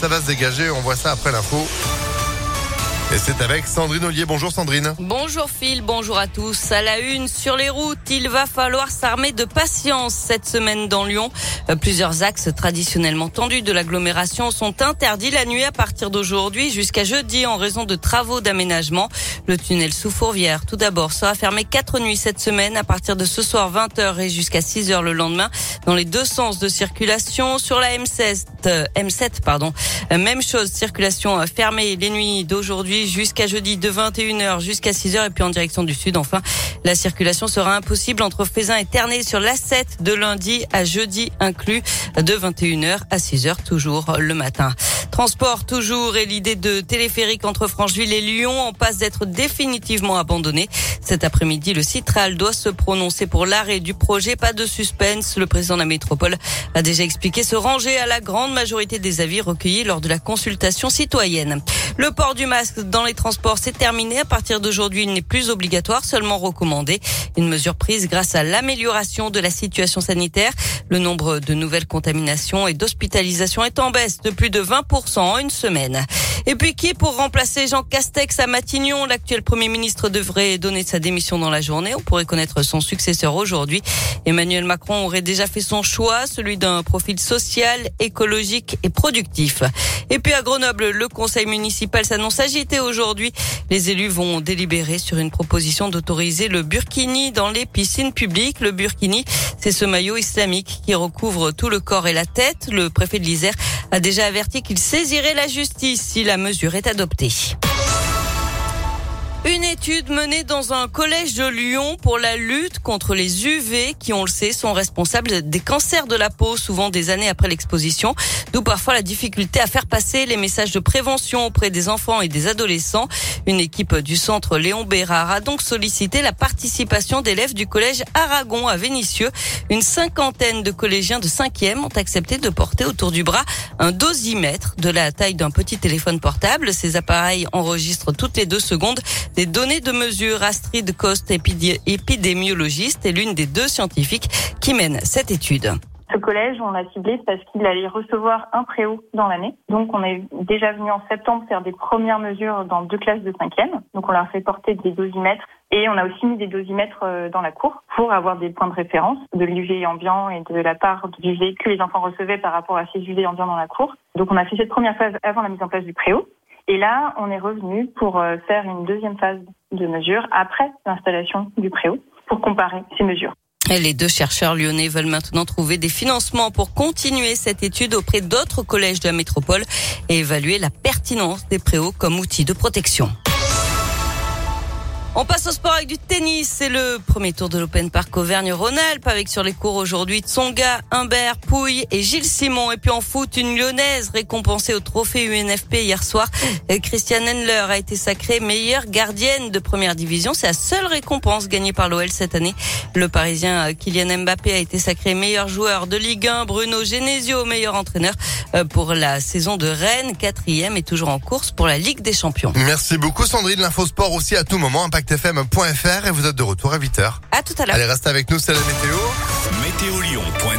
ça va se dégager. On voit ça après l'info. Et c'est avec Sandrine Ollier. Bonjour Sandrine. Bonjour Phil, bonjour à tous. À la une, sur les routes, il va falloir s'armer de patience cette semaine dans Lyon. Euh, plusieurs axes traditionnellement tendus de l'agglomération sont interdits la nuit à partir d'aujourd'hui jusqu'à jeudi en raison de travaux d'aménagement. Le tunnel sous Fourvière, tout d'abord, sera fermé quatre nuits cette semaine à partir de ce soir 20h et jusqu'à 6h le lendemain dans les deux sens de circulation. Sur la M7, euh, M7 pardon, euh, même chose, circulation fermée les nuits d'aujourd'hui jusqu'à jeudi de 21h jusqu'à 6h et puis en direction du sud. Enfin, la circulation sera impossible entre Faisin et Ternay sur l'A7 de lundi à jeudi inclus de 21h à 6h toujours le matin. Transport toujours et l'idée de téléphérique entre Francheville et Lyon en passe d'être définitivement abandonnée. Cet après-midi, le Citral doit se prononcer pour l'arrêt du projet. Pas de suspense. Le président de la métropole a déjà expliqué se ranger à la grande majorité des avis recueillis lors de la consultation citoyenne. Le port du masque dans les transports, c'est terminé. À partir d'aujourd'hui, il n'est plus obligatoire, seulement recommandé. Une mesure prise grâce à l'amélioration de la situation sanitaire. Le nombre de nouvelles contaminations et d'hospitalisations est en baisse de plus de 20% en une semaine. Et puis qui pour remplacer Jean Castex à Matignon? L'actuel Premier ministre devrait donner sa démission dans la journée. On pourrait connaître son successeur aujourd'hui. Emmanuel Macron aurait déjà fait son choix, celui d'un profil social, écologique et productif. Et puis à Grenoble, le conseil municipal s'annonce agité aujourd'hui. Les élus vont délibérer sur une proposition d'autoriser le burkini dans les piscines publiques. Le burkini, c'est ce maillot islamique qui recouvre tout le corps et la tête. Le préfet de l'Isère a déjà averti qu'il saisirait la justice si la mesure est adoptée. Une étude menée dans un collège de Lyon pour la lutte contre les UV qui, on le sait, sont responsables des cancers de la peau, souvent des années après l'exposition, d'où parfois la difficulté à faire passer les messages de prévention auprès des enfants et des adolescents. Une équipe du centre Léon Bérard a donc sollicité la participation d'élèves du collège Aragon à Vénissieux. Une cinquantaine de collégiens de 5e ont accepté de porter autour du bras un dosimètre de la taille d'un petit téléphone portable. Ces appareils enregistrent toutes les deux secondes des données de mesure. Astrid Coste, épidémiologiste, est l'une des deux scientifiques qui mènent cette étude. Ce collège, on l'a ciblé parce qu'il allait recevoir un préau dans l'année. Donc, on est déjà venu en septembre faire des premières mesures dans deux classes de cinquième. Donc, on leur fait porter des dosimètres et on a aussi mis des dosimètres euh, dans la cour pour avoir des points de référence de l'UV ambiant et de la part du UV que les enfants recevaient par rapport à ces UV ambiants dans la cour. Donc, on a fait cette première phase avant la mise en place du préau. Et là, on est revenu pour euh, faire une deuxième phase de mesure après l'installation du préau pour comparer ces mesures. Les deux chercheurs lyonnais veulent maintenant trouver des financements pour continuer cette étude auprès d'autres collèges de la métropole et évaluer la pertinence des préaux comme outil de protection. On passe au sport avec du tennis. C'est le premier tour de l'Open Park Auvergne-Rhône-Alpes avec sur les cours aujourd'hui Tsonga, Humbert, Pouille et Gilles Simon. Et puis en foot, une lyonnaise récompensée au trophée UNFP hier soir. Christiane Endler a été sacrée meilleure gardienne de première division. C'est la seule récompense gagnée par l'OL cette année. Le parisien Kylian Mbappé a été sacré meilleur joueur de Ligue 1. Bruno Genesio, meilleur entraîneur euh, pour la saison de Rennes, quatrième et toujours en course pour la Ligue des Champions. Merci beaucoup Sandrine. L'info sport aussi à tout moment impactfm.fr et vous êtes de retour à 8h. À tout à l'heure. Allez, restez avec nous, c'est la météo. Météo